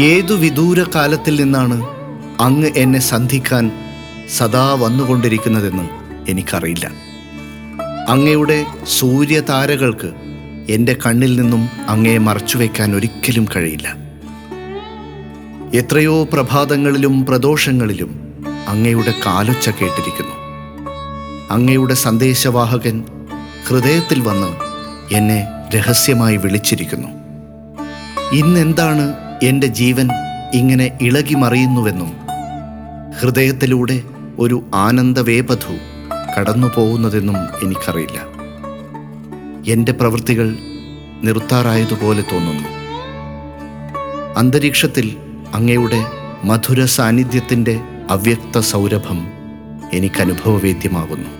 ഏതു വിദൂര കാലത്തിൽ നിന്നാണ് അങ്ങ് എന്നെ സന്ധിക്കാൻ സദാ വന്നുകൊണ്ടിരിക്കുന്നതെന്ന് എനിക്കറിയില്ല. അങ്ങയുടെ സൂര്യതാരകൾക്ക് എന്റെ കണ്ണിൽ നിന്നും അങ്ങയെ മറച്ചു മറച്ചുവെക്കാൻ ഒരിക്കലും കഴിയില്ല. എത്രയോ പ്രഭാതങ്ങളിലും പ്രദോഷങ്ങളിലും അങ്ങയുടെ കാലൊച്ച കേട്ടിരിക്കുന്നു. അങ്ങയുടെ സന്ദേശവാഹകൻ ഹൃദയത്തിൽ വന്ന് എന്നെ രഹസ്യമായി വിളിച്ചിരിക്കുന്നു. ഇന്നെന്താണ് എന്റെ ജീവൻ ഇങ്ങനെ ഇളകി മറിയുന്നുവെന്നും ഹൃദയത്തിലൂടെ ഒരു ആനന്ദവേപധു കടന്നു പോകുന്നതെന്നും എനിക്കറിയില്ല. എന്റെ പ്രവൃത്തികൾ നിർത്താറായതുപോലെ തോന്നുന്നു. അന്തരീക്ഷത്തിൽ അങ്ങയുടെ മധുര സാന്നിധ്യത്തിന്റെ അവ്യക്ത സൗരഭം എനിക്കനുഭവവേദ്യമാകുന്നു.